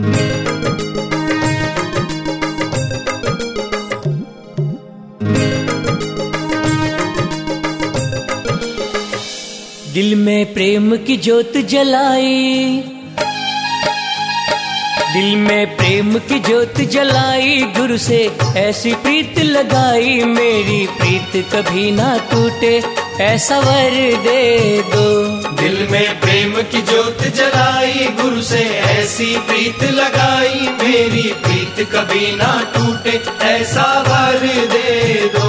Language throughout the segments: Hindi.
दिल में प्रेम की ज्योत जलाई। दिल में प्रेम की ज्योत जलाई। गुरु से ऐसी प्रीत लगाई। मेरी प्रीत कभी ना टूटे, ऐसा वर दे दो। दिल में प्रेम की ज्योत जलाई गुरु से ऐसी प्रीत लगाई मेरी प्रीत कभी ना टूटे ऐसा वर दे दो।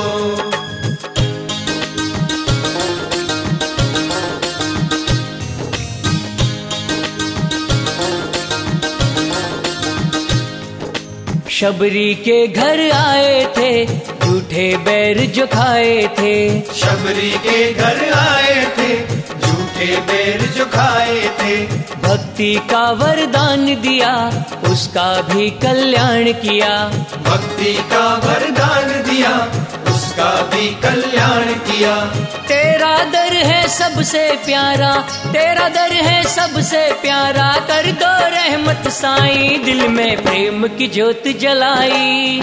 शबरी के घर आए थे झूठे बैर जो खाए थे। शबरी के घर आए थे झूठे बैर जो खाए थे। भक्ति का वरदान दिया उसका भी कल्याण किया। भक्ति का वरदान दिया उसका भी कल्याण किया। तेरा दर है सबसे प्यारा तेरा दर है सबसे प्यारा। कर दो रहमत साई दिल में प्रेम की ज्योत जलाई।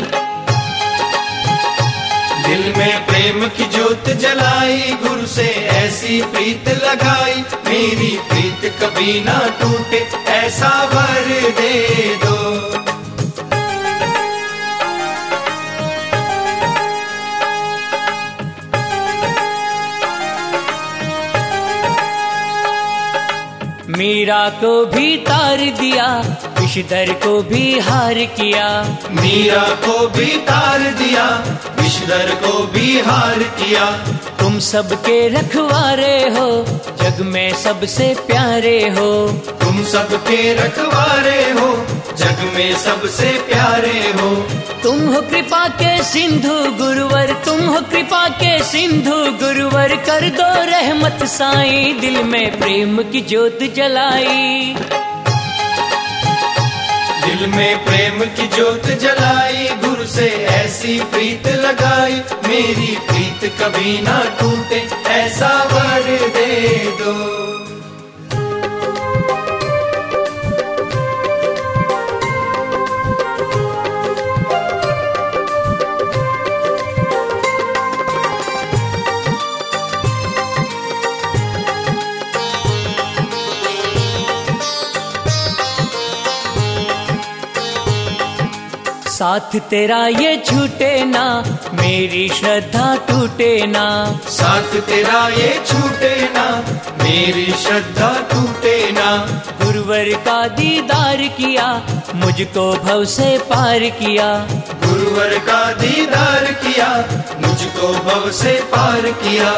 में प्रेम की ज्योत जलाई गुरु से ऐसी प्रीत लगाई। मेरी प्रीत कभी ना टूटे ऐसा वर दे दो। मीरा को भी तार दिया विषधर को भी हार किया। मीरा को भी तार दिया विषधर को भी हार किया। तुम सबके रखवारे हो जग में सबसे प्यारे हो। तुम सबके रखवारे हो जग में सबसे प्यारे हो। तुम हो कृपा के सिंधु गुरुवर। तुम हो कृपा के सिंधु गुरुवर। कर दो रहमत साई दिल में प्रेम की ज्योत जलाई। दिल में प्रेम की ज्योत जलाई गुरु से ऐसी प्रीत लगाई मेरी प्रीत कभी ना टूटे ऐसा साथ तेरा ये छूटे ना मेरी श्रद्धा टूटे ना। साथ तेरा ये छूटे ना मेरी श्रद्धा टूटे ना। गुरुवर का दीदार किया मुझको भव से पार किया। गुरुवर का दीदार किया मुझको भव से पार किया।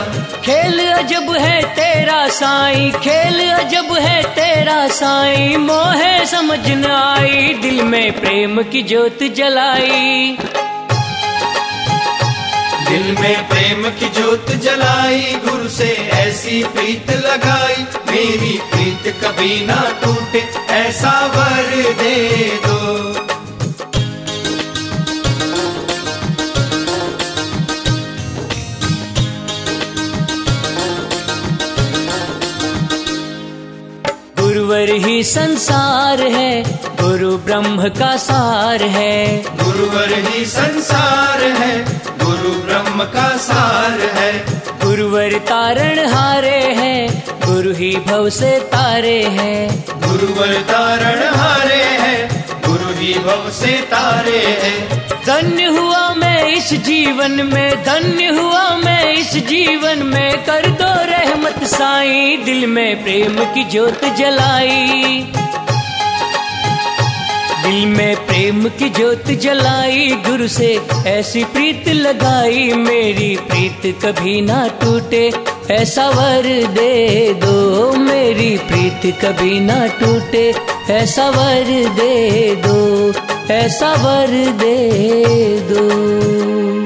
खेल अजब है तेरा साई खेल अजब है तेरा साई। मोहे समझ न आई दिल में प्रेम की ज्योत जलाई। दिल में प्रेम की ज्योत जलाई गुरु से ऐसी प्रीत लगाई। मेरी प्रीत कभी ना टूटे ऐसा वर दे दो। गुरुवर ही संसार है गुरु ब्रह्म का सार है। गुरुवर ही संसार है गुरु ब्रह्म का सार है। गुरुवर तारण हारे है गुरु ही भव से तारे है। गुरुवर तारण हारे है गुरु ही भव से तारे है। धन्य इस जीवन में धन्य हुआ मैं, इस जीवन में कर दो रहमत साई, दिल में प्रेम की ज्योत जलाई। दिल में प्रेम की ज्योत जलाई, गुरु से ऐसी प्रीत लगाई, मेरी प्रीत कभी ना टूटे, ऐसा वर दे दो, मेरी प्रीत कभी ना टूटे, ऐसा वर दे दो। ऐसा वर दे दो।